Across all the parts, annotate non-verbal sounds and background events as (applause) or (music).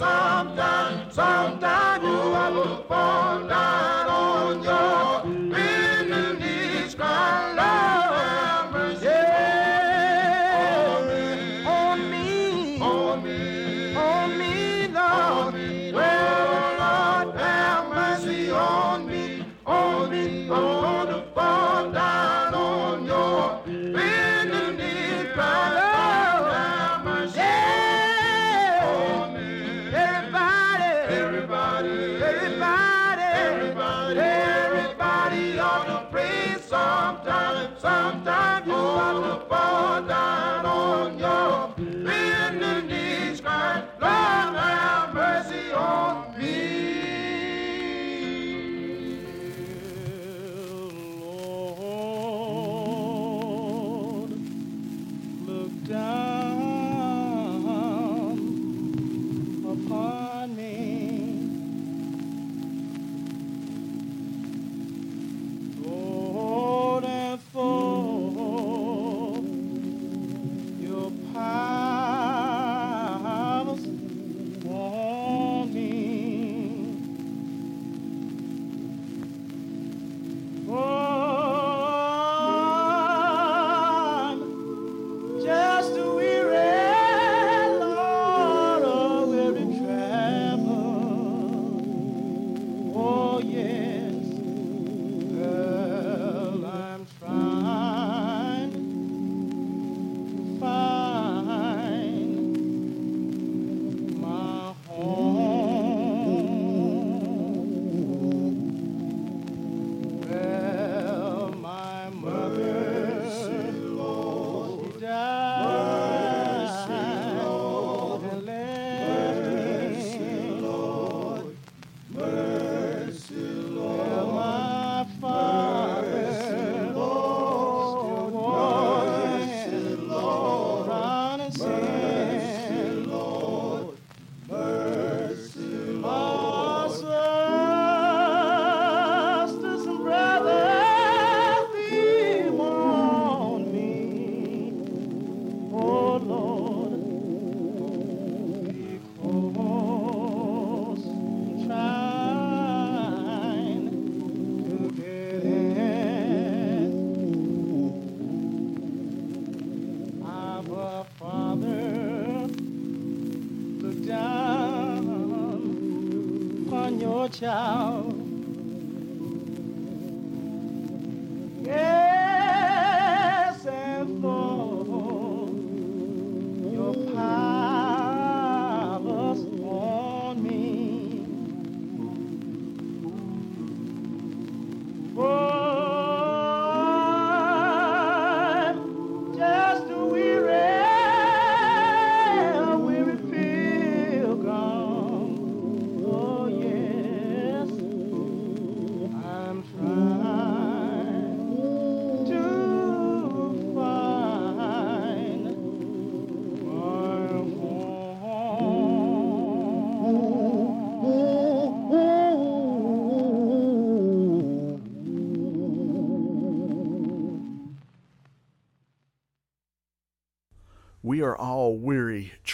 Everybody,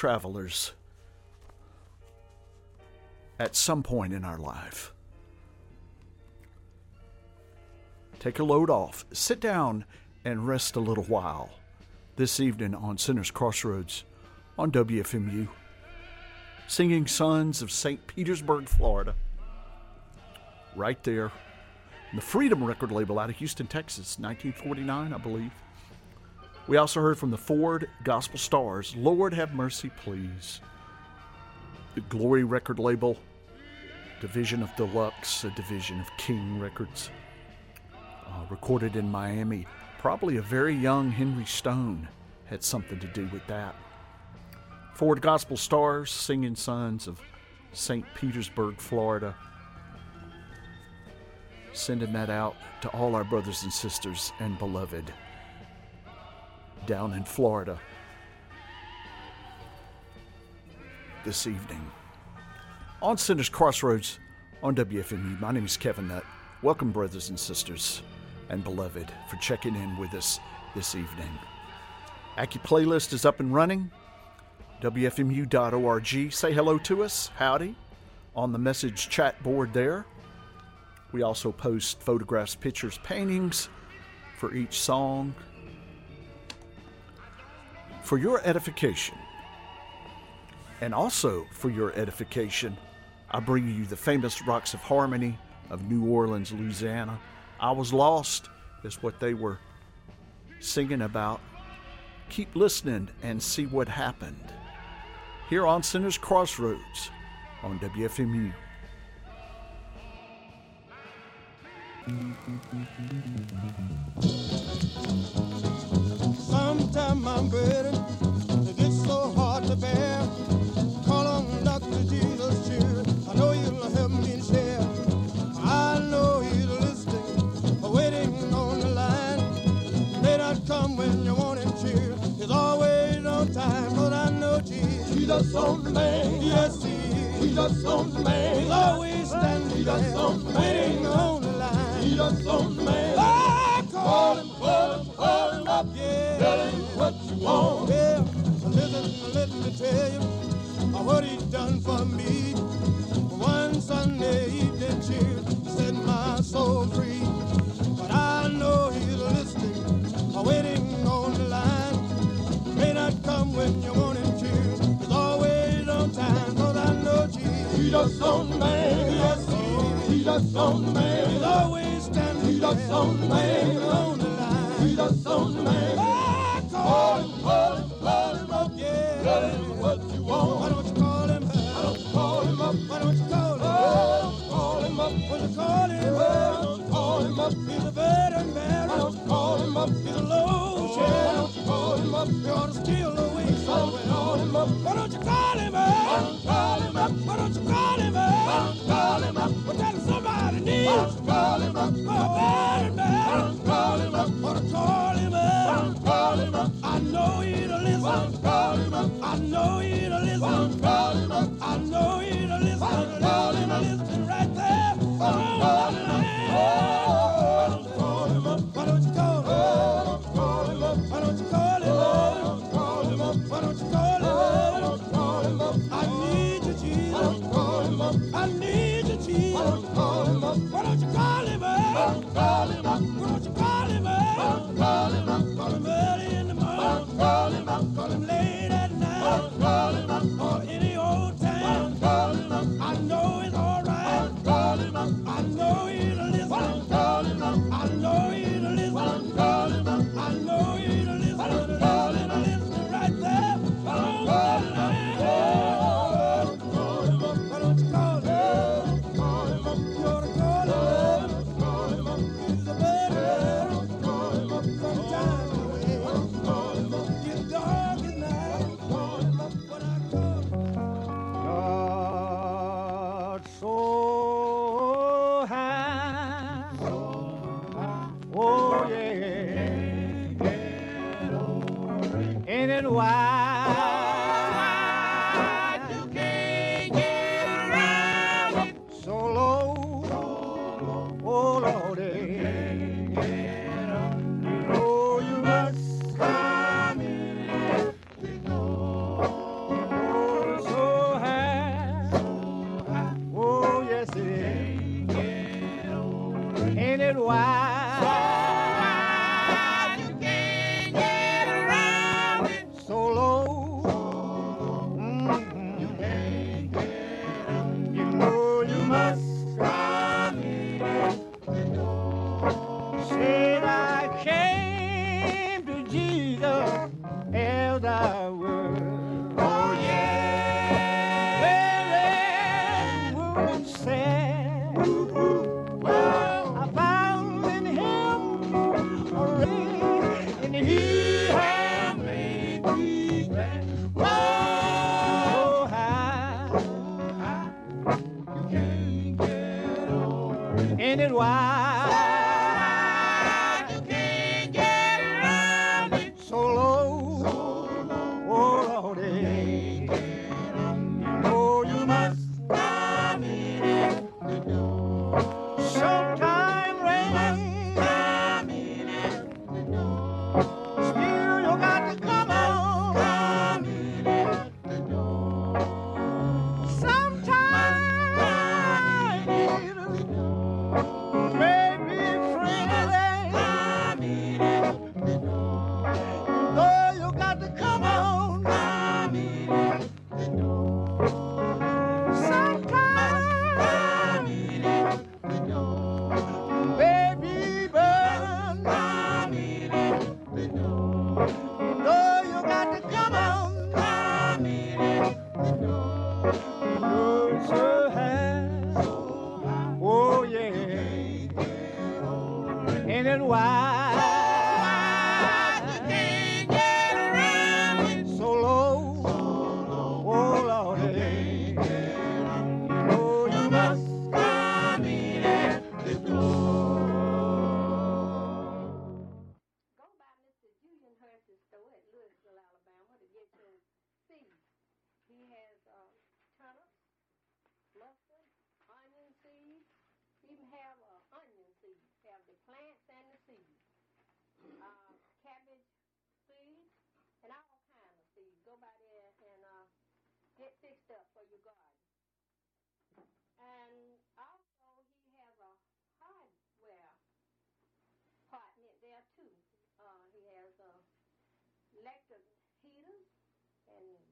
travelers at some point in our life. Take a load off, sit down, and rest a little while. This evening on Sinners Crossroads on WFMU, singing Sons of St. Petersburg, Florida. Right there. The Freedom record label out of Houston, Texas, 1949, I believe. We also heard from the Ford Gospel Stars, Lord Have Mercy, Please. The Glory record label, division of Deluxe, a division of King Records. Uh, recorded in Miami. Probably a very young Henry Stone had something to do with that. Ford Gospel Stars, singing sons of St. Petersburg, Florida. Sending that out to all our brothers and sisters and beloved down in Florida this evening. On Sinners Crossroads on WFMU, my name is Kevin Nutt. Welcome, brothers and sisters and beloved, for checking in with us this evening. Aki playlist is up and running. WFMU.org. Say hello to us, howdy, on the message chat board there. We also post photographs, pictures, paintings for each song for your edification. And also for your edification, I bring you the famous Rocks of Harmony of New Orleans, Louisiana. I was lost, is what they were singing about. Keep listening and see what happened. Here on Sinners Crossroads on WFMU. Sometimes my burden bear. Call on Dr. Jesus, cheer. I know you'll help me share. I know he's listening, waiting on the line. May not come when you want him cheer. He's always on time, but I know Jesus. Jesus on the man, yes he is. Jesus on the man, he's always standing Jesus there, on the waiting on the line. Jesus on the man. I call him, call him, call him up, yeah. Tell him what you want. Yeah, let me tell you what he's done for me. One Sunday evening cheer set my soul free. But I know he's listening, waiting on the line. May not come when you want him to. He's always on time, cause I know Jesus. Jesus on the man, yes he is. Jesus on the man. He's always standing Jesus on the man, on the line. Jesus on the man. Oh, I up, he's a low man. Why don't you call him up, you ought to steal away somewhere. Hold him up, why don't you call him up? Call him up, why don't you call him up? Call him up, What that somebody needs. Call him up, my bad man. Call him up, What to call him up. Call him up, I know he'll listen. Call him up, I know he.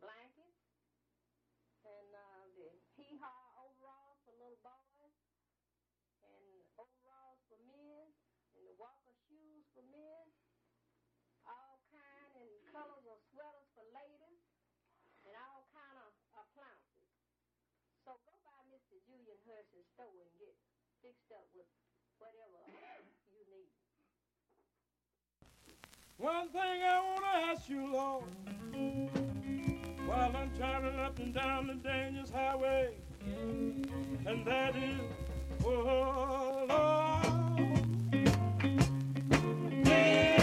blankets, and uh, the hee-haw overalls for little boys, and overalls for men, and the walker shoes for men, all kind and colors of sweaters for ladies, and all kind of appliances. So go by Mr. Julian Hurst's store and get fixed up with whatever (coughs) you need. One thing I want to ask you, Lord while I'm traveling up and down the dangerous highway. And that is, oh, Yeah.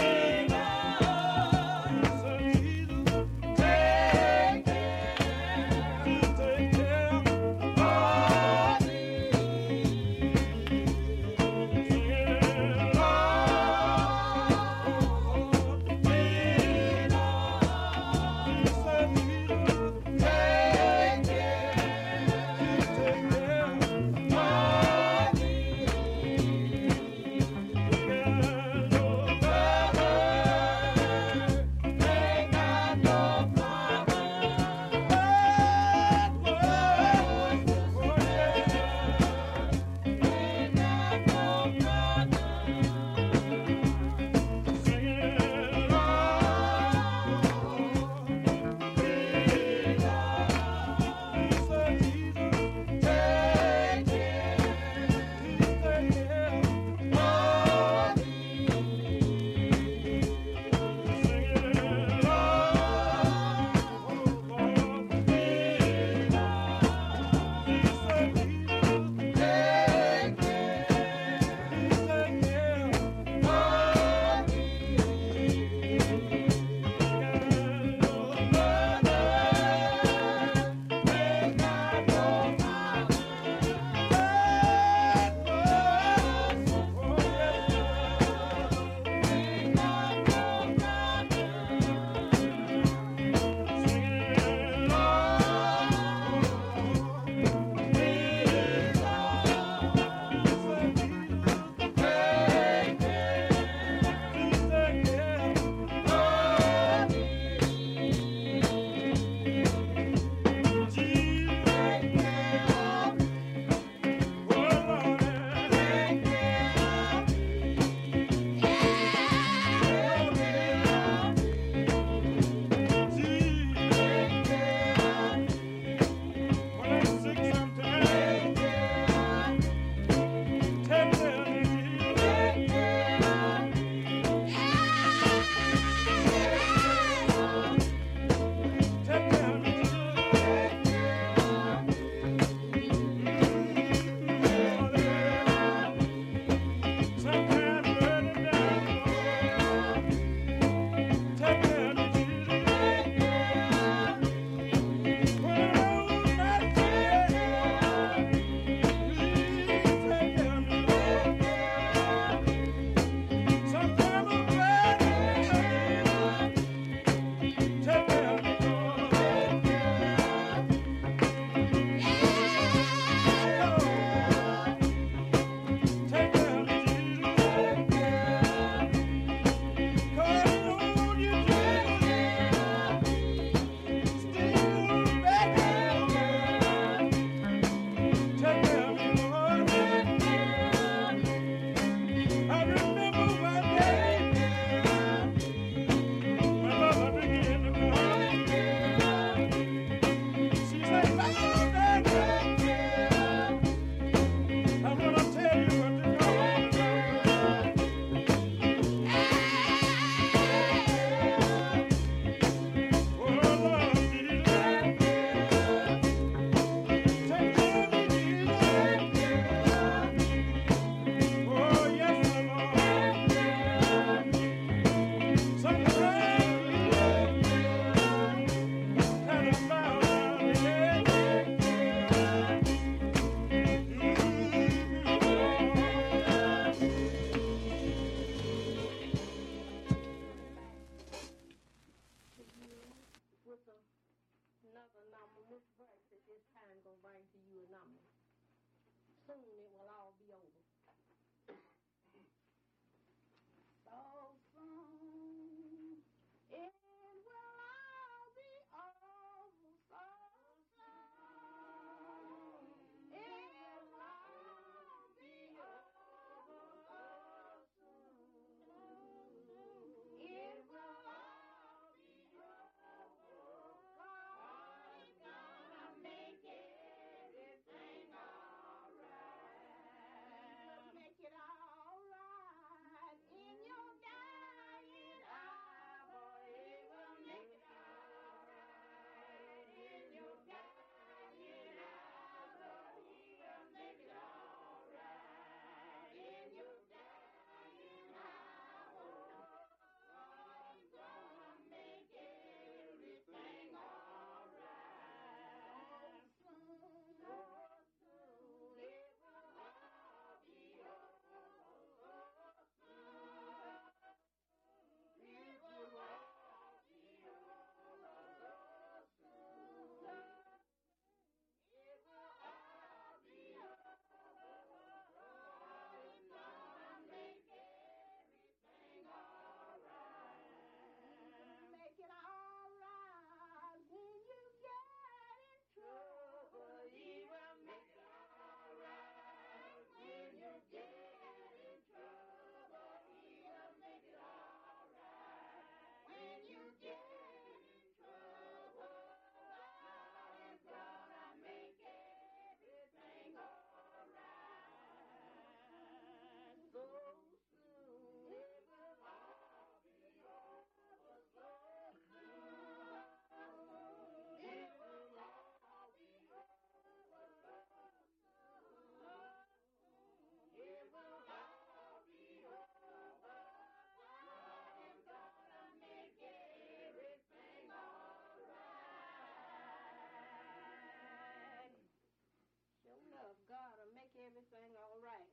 Everything alright.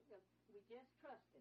We just trust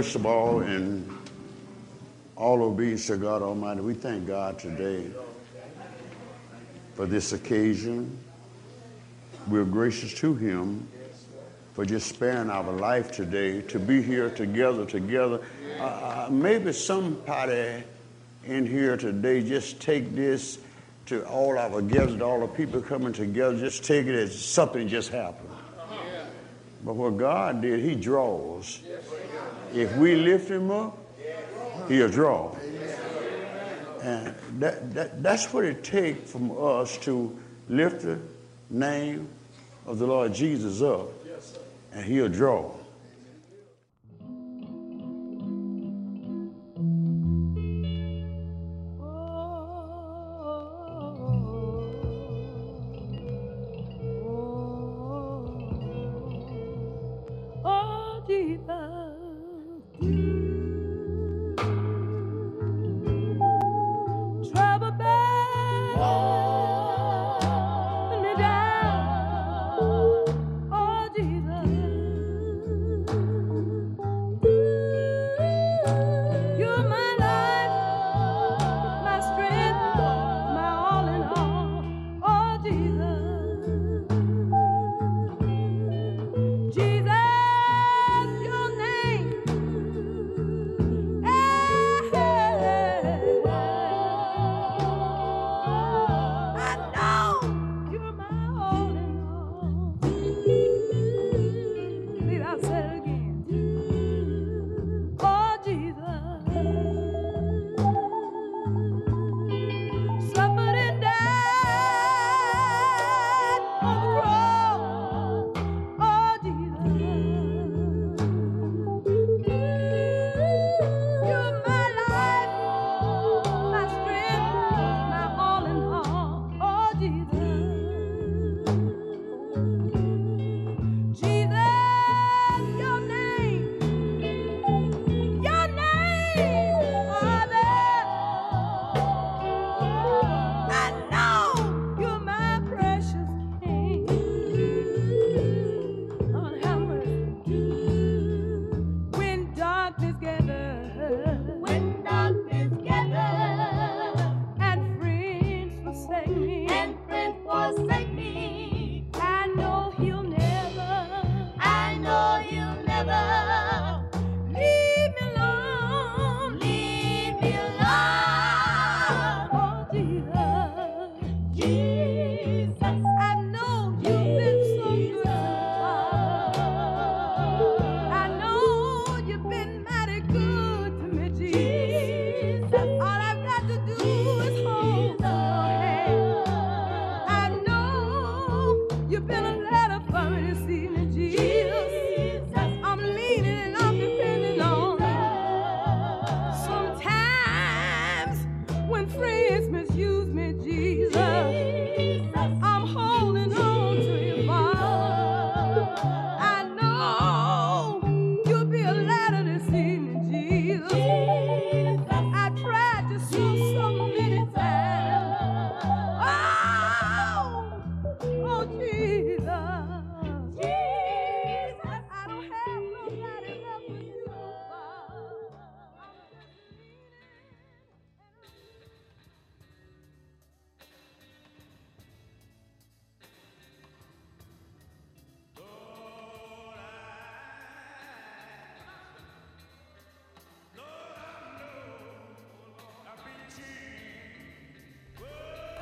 First of all, in all obedience to God Almighty, we thank God today for this occasion. We're gracious to Him for just sparing our life today to be here together, together. Uh, uh, maybe somebody in here today just take this to all our guests, all the people coming together, just take it as something just happened. But what God did, He draws. If we lift Him up, He'll draw. And that, that, that's what it takes from us to lift the name of the Lord Jesus up, and He'll draw.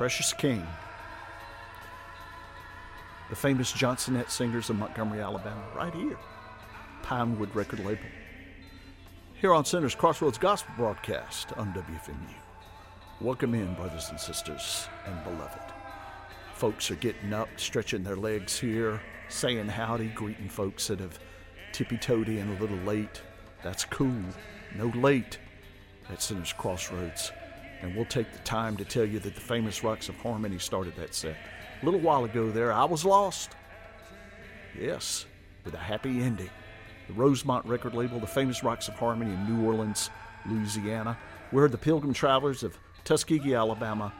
Precious King. The famous Johnsonette singers of Montgomery, Alabama, right here. Pinewood record label. Here on Sinners Crossroads Gospel broadcast on WFMU. Welcome in, brothers and sisters and beloved. Folks are getting up, stretching their legs here, saying howdy, greeting folks that have tippy toed in a little late. That's cool. No late at Sinners Crossroads. And we'll take the time to tell you that the famous Rocks of Harmony started that set. A little while ago there, I was lost. Yes, with a happy ending. The Rosemont record label, the famous Rocks of Harmony in New Orleans, Louisiana. We heard the Pilgrim Travelers of Tuskegee, Alabama,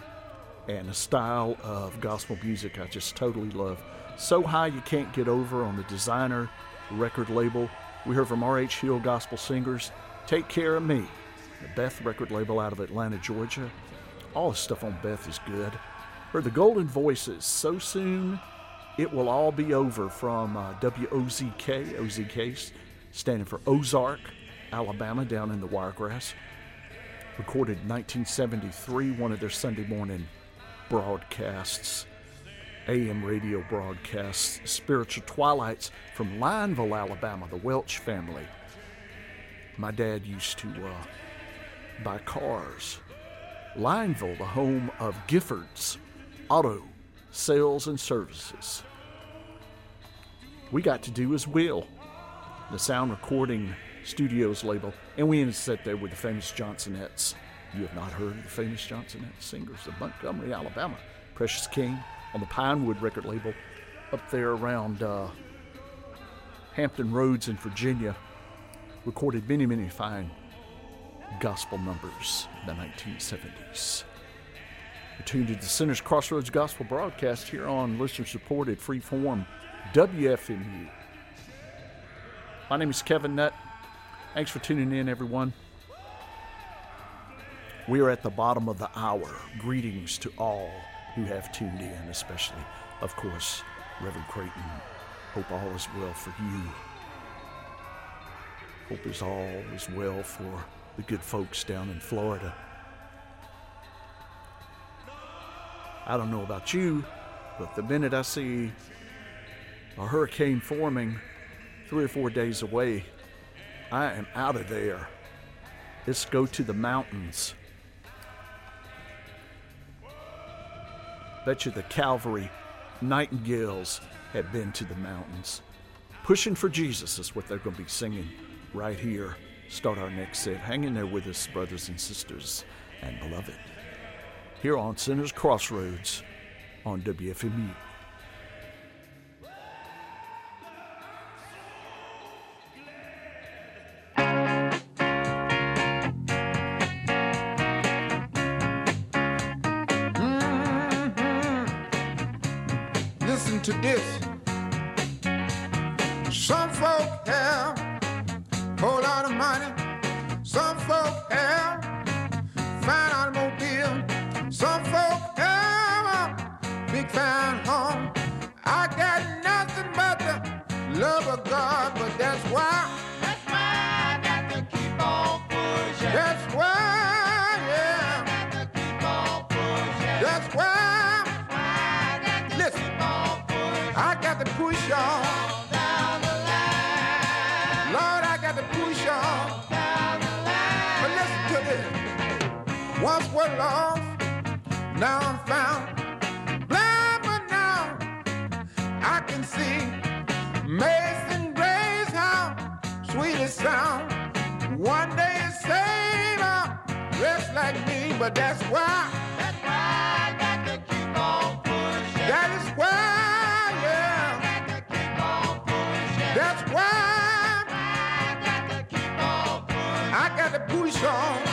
and a style of gospel music I just totally love. So High You Can't Get Over on the Designer record label. We heard from R.H. Hill Gospel Singers, Take Care of Me, the Beth record label out of Atlanta, Georgia. All the stuff on Beth is good. Heard the Golden Voices, So Soon It Will All Be Over from uh, WOZK, OZK, standing for Ozark, Alabama, down in the Wiregrass. Recorded in 1973, one of their Sunday morning broadcasts. AM radio broadcasts, Spiritual Twilights from Lineville, Alabama, the Welch family. My dad used to uh, buy cars. Lineville, the home of Giffords Auto Sales and Services. We got to do his will, the sound recording studios label, and we ended up sit there with the famous Johnsonettes. You have not heard of the famous Johnsonette singers of Montgomery, Alabama. Precious King, on the Pinewood record label up there around uh, Hampton Roads in Virginia. Recorded many, many fine gospel numbers in the 1970s. You're tuned to the Sinners Crossroads Gospel broadcast here on listener supported freeform WFMU. My name is Kevin Nutt. Thanks for tuning in, everyone. We are at the bottom of the hour. Greetings to all who have tuned in, especially, of course, Reverend Creighton. Hope all is well for you. Hope is all is well for the good folks down in Florida. I don't know about you, but the minute I see a hurricane forming three or four days away, I am out of there. Let's go to the mountains. Bet you the Calvary Nightingales have been to the mountains. Pushing for Jesus is what they're going to be singing right here. Start our next set. Hang in there with us, brothers and sisters and beloved. Here on Sinners Crossroads on WFMU. Now I'm found. Blind, but now I can see. Amazing grace, how sweet it sound. One day it saved rest like me, but that's why. That's why I got to keep on pushing. That is why, yeah. I got to keep on pushing. That's why I got to keep on pushing. I got to push on.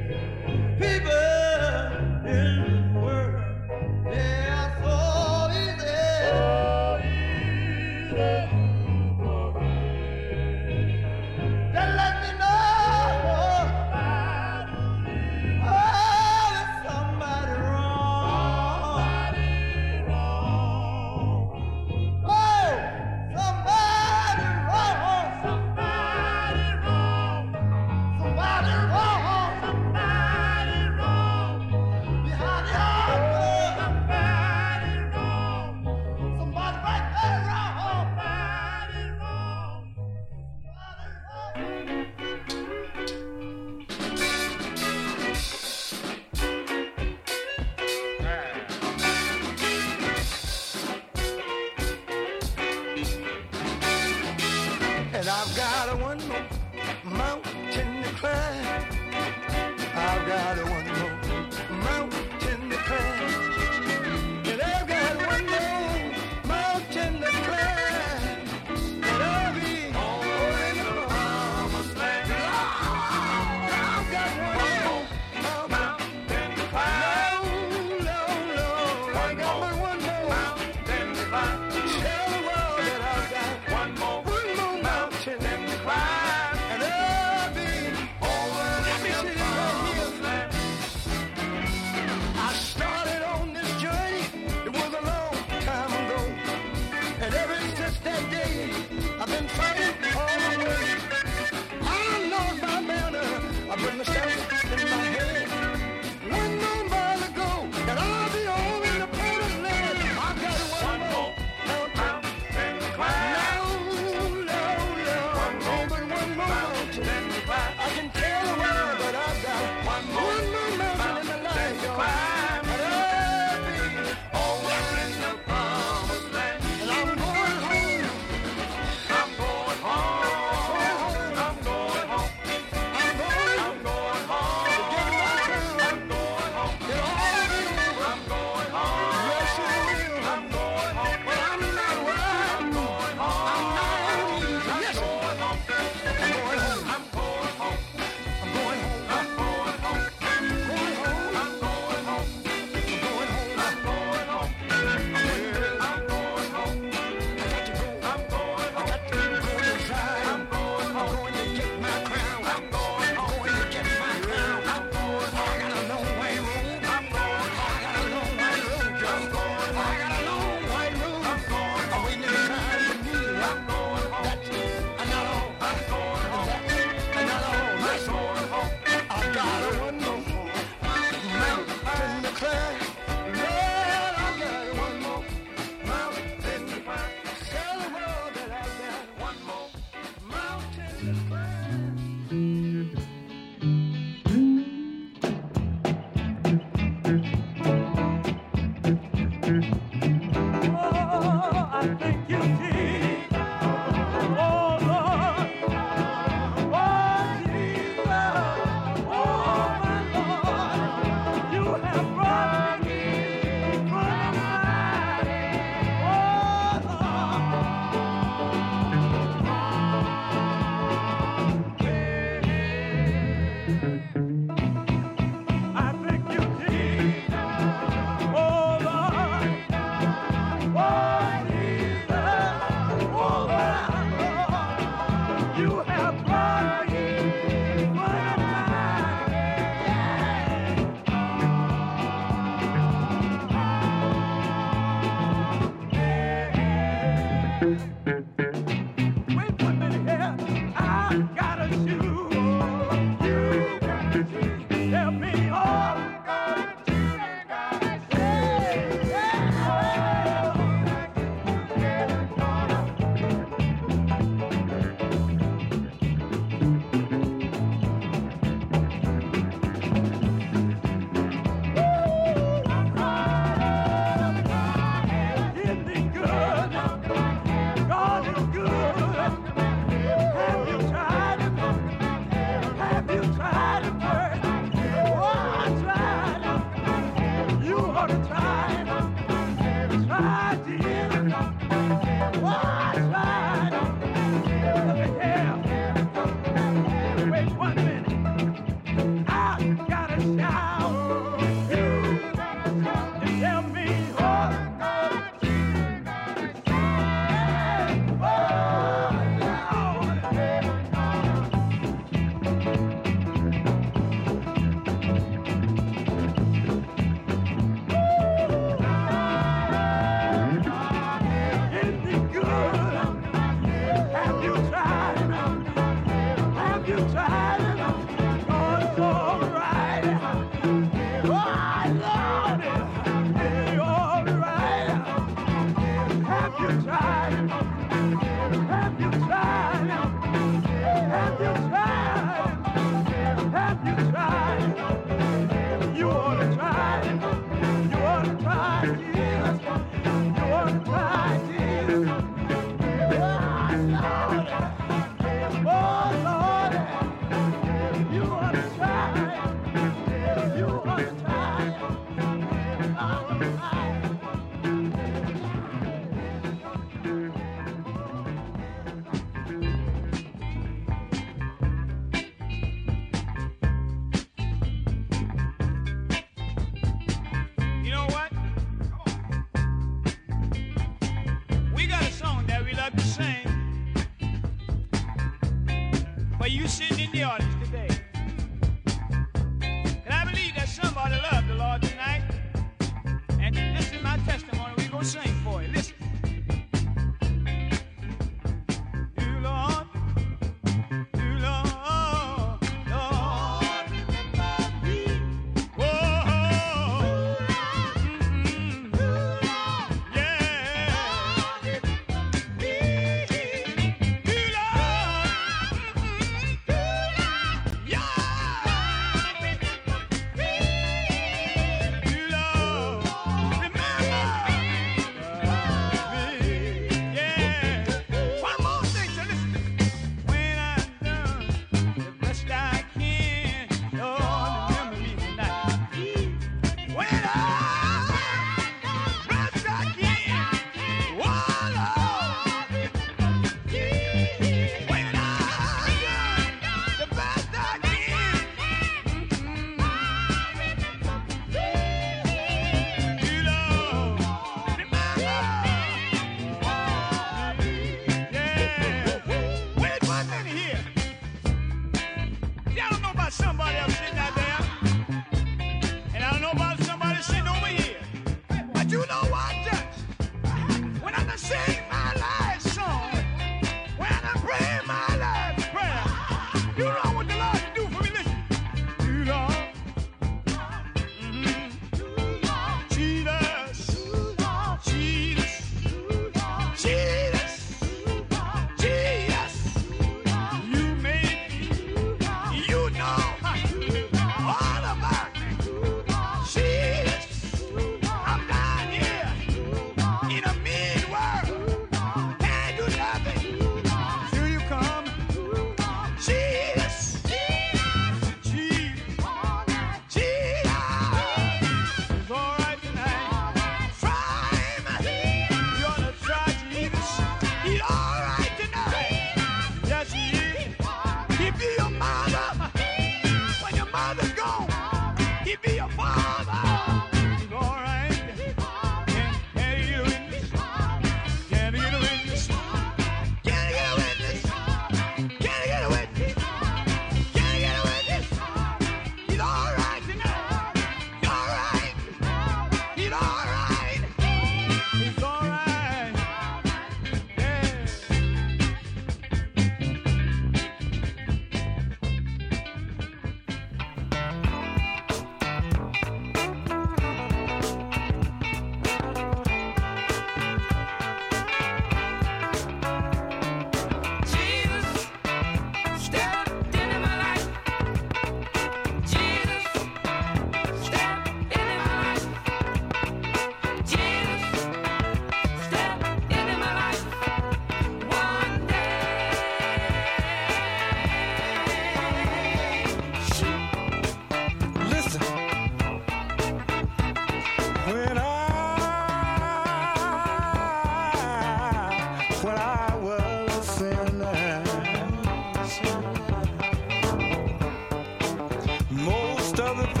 another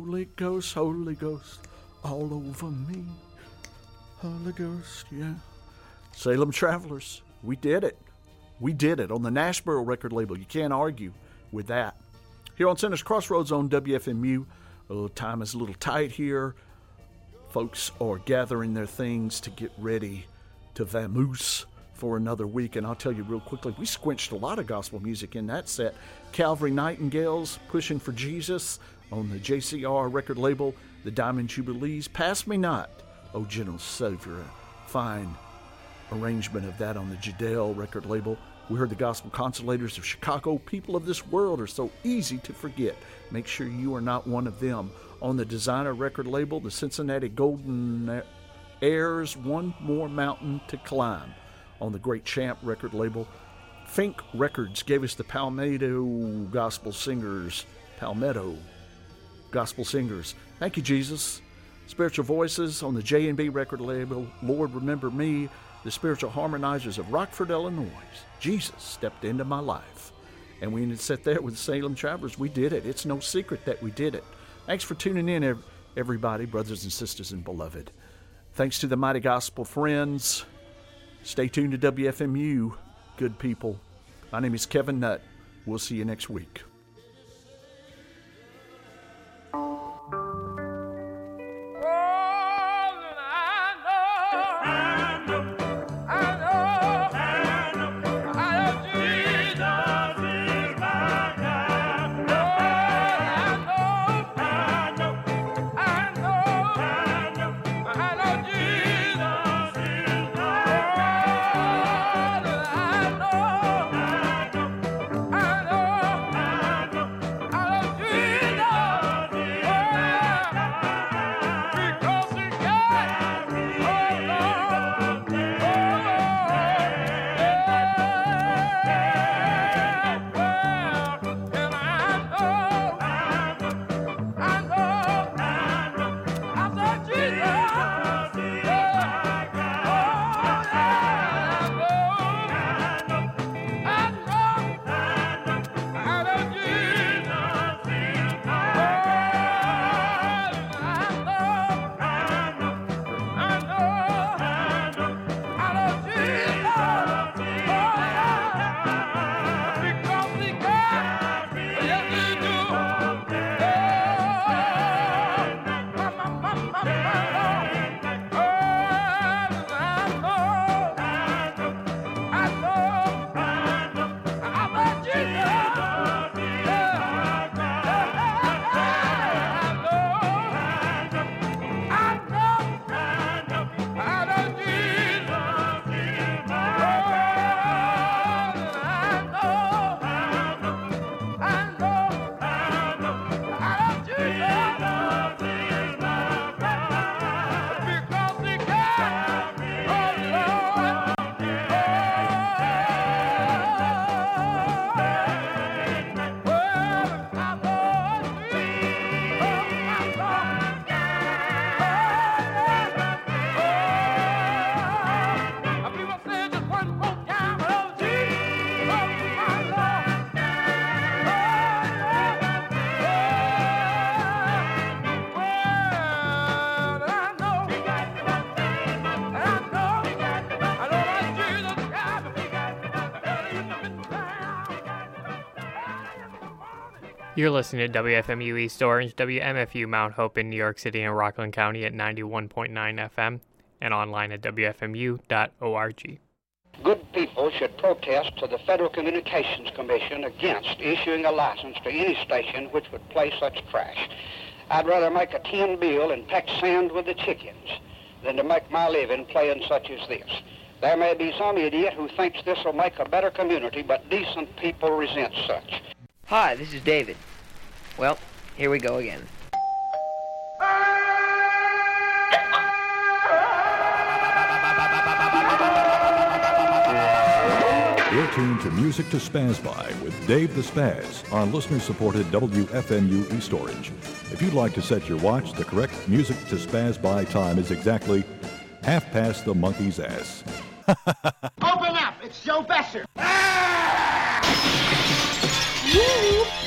Holy Ghost, Holy Ghost, all over me. Holy Ghost, yeah. Salem Travelers, we did it. We did it on the Nashville record label. You can't argue with that. Here on Sinners Crossroads on WFMU, oh, time is a little tight here. Folks are gathering their things to get ready to vamoose for another week. And I'll tell you real quickly, we squinched a lot of gospel music in that set. Calvary Nightingales, Pushing for Jesus, on the JCR record label, The Diamond Jubilees, Pass Me Not, Oh Gentle Savior. Fine arrangement of that on the Jadell record label. We heard the Gospel Consolators of Chicago. People of this world are so easy to forget. Make sure you are not one of them. On the Designer record label, the Cincinnati Golden Airs, One More Mountain to Climb. On the Great Champ record label, Fink Records gave us the Palmetto Gospel Singers. Palmetto Gospel Singers. Thank you, Jesus. Spiritual Voices on the J&B record label, Lord Remember Me, the spiritual harmonizers of Rockford, Illinois. Jesus stepped into my life. And we sit there with Salem Travelers. We did it. It's no secret that we did it. Thanks for tuning in, everybody, brothers and sisters and beloved. Thanks to the Mighty Gospel friends. Stay tuned to WFMU, good people. My name is Kevin Nutt. We'll see you next week. You're listening to WFMU East Orange, WMFU Mount Hope in New York City and Rockland County at 91.9 FM and online at WFMU.org. Good people should protest to the Federal Communications Commission against issuing a license to any station which would play such trash. I'd rather make a tin bill and peck sand with the chickens than to make my living playing such as this. There may be some idiot who thinks this will make a better community, but decent people resent such. Hi, this is David. Well, here we go again. You're tuned to Music to Spaz By with Dave the Spaz on listener-supported WFMU East Orange. If you'd like to set your watch, the correct Music to Spaz By time is exactly half past the monkey's ass. (laughs) Open up! It's Joe Besser. Ah! David!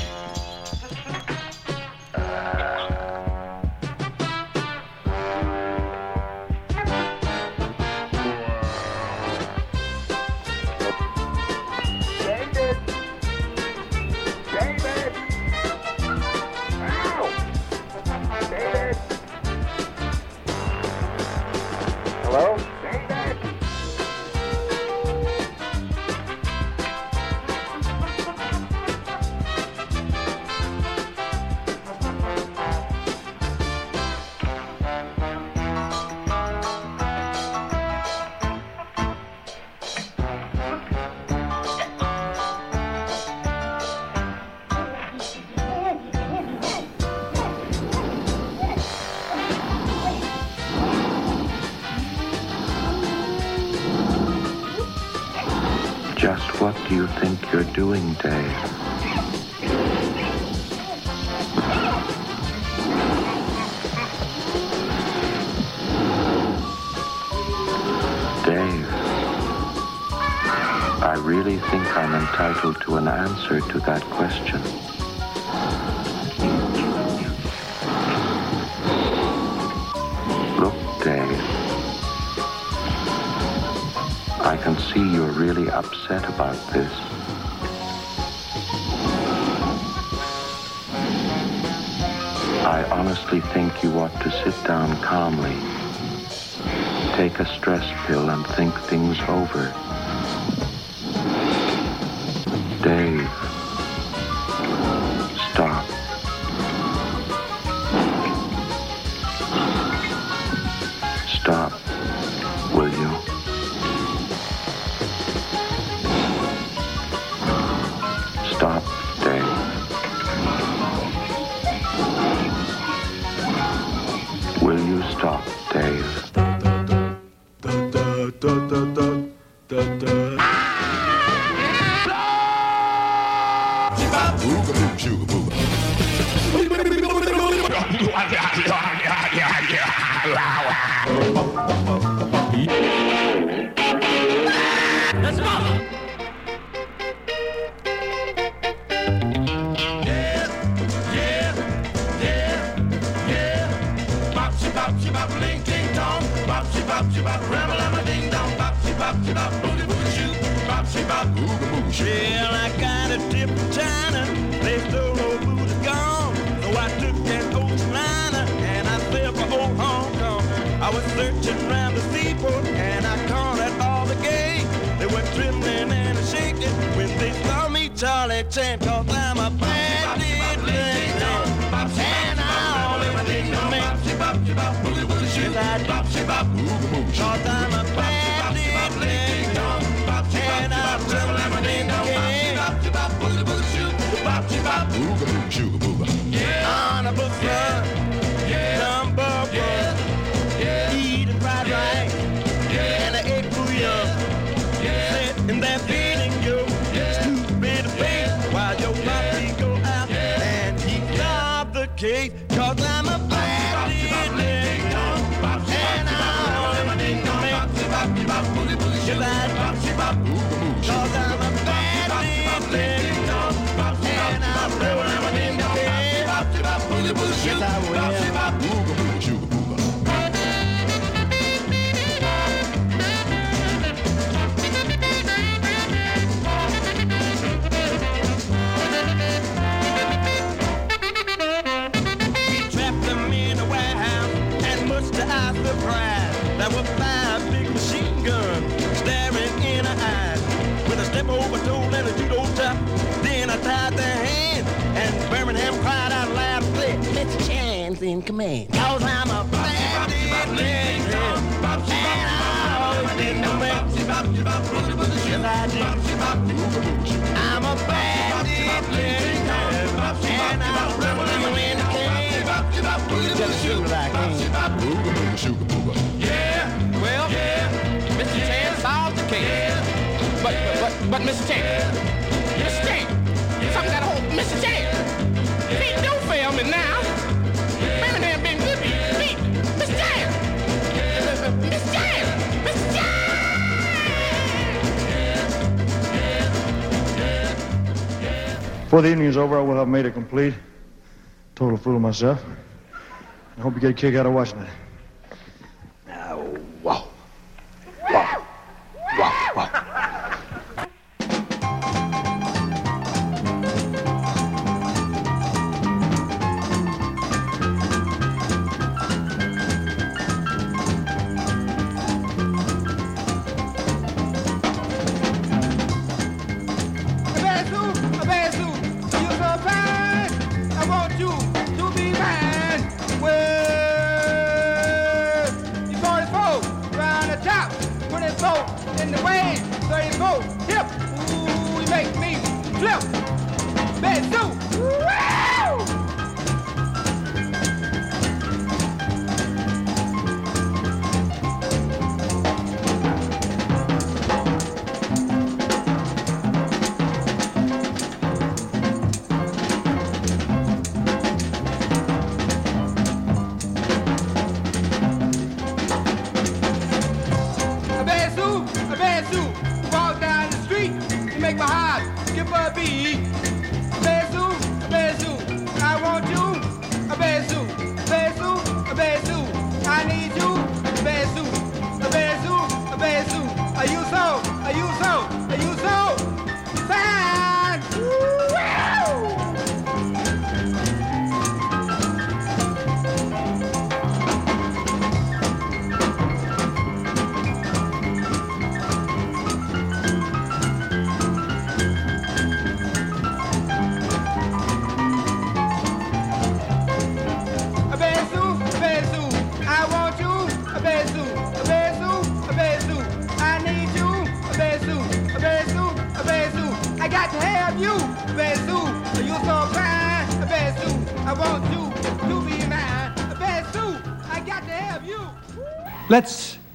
entitled to an answer to that question. Look, Dave. I can see you're really upset about this. I honestly think you ought to sit down calmly, take a stress pill and think things over. in command. Cause I'm a bad I'm a bad and I'm run you in the can. Just shoot like I Yeah, well, yeah. Mr. Chan solved the case. Yeah. But, but, but, Mr. Chan, Mr. Chan, something got a hold, Mr. Chan, he do fail me now. Before the evening is over, I will have made a complete, total fool of myself. I hope you get a kick out of watching it.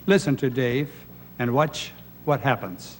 Listen to Dave and watch what happens.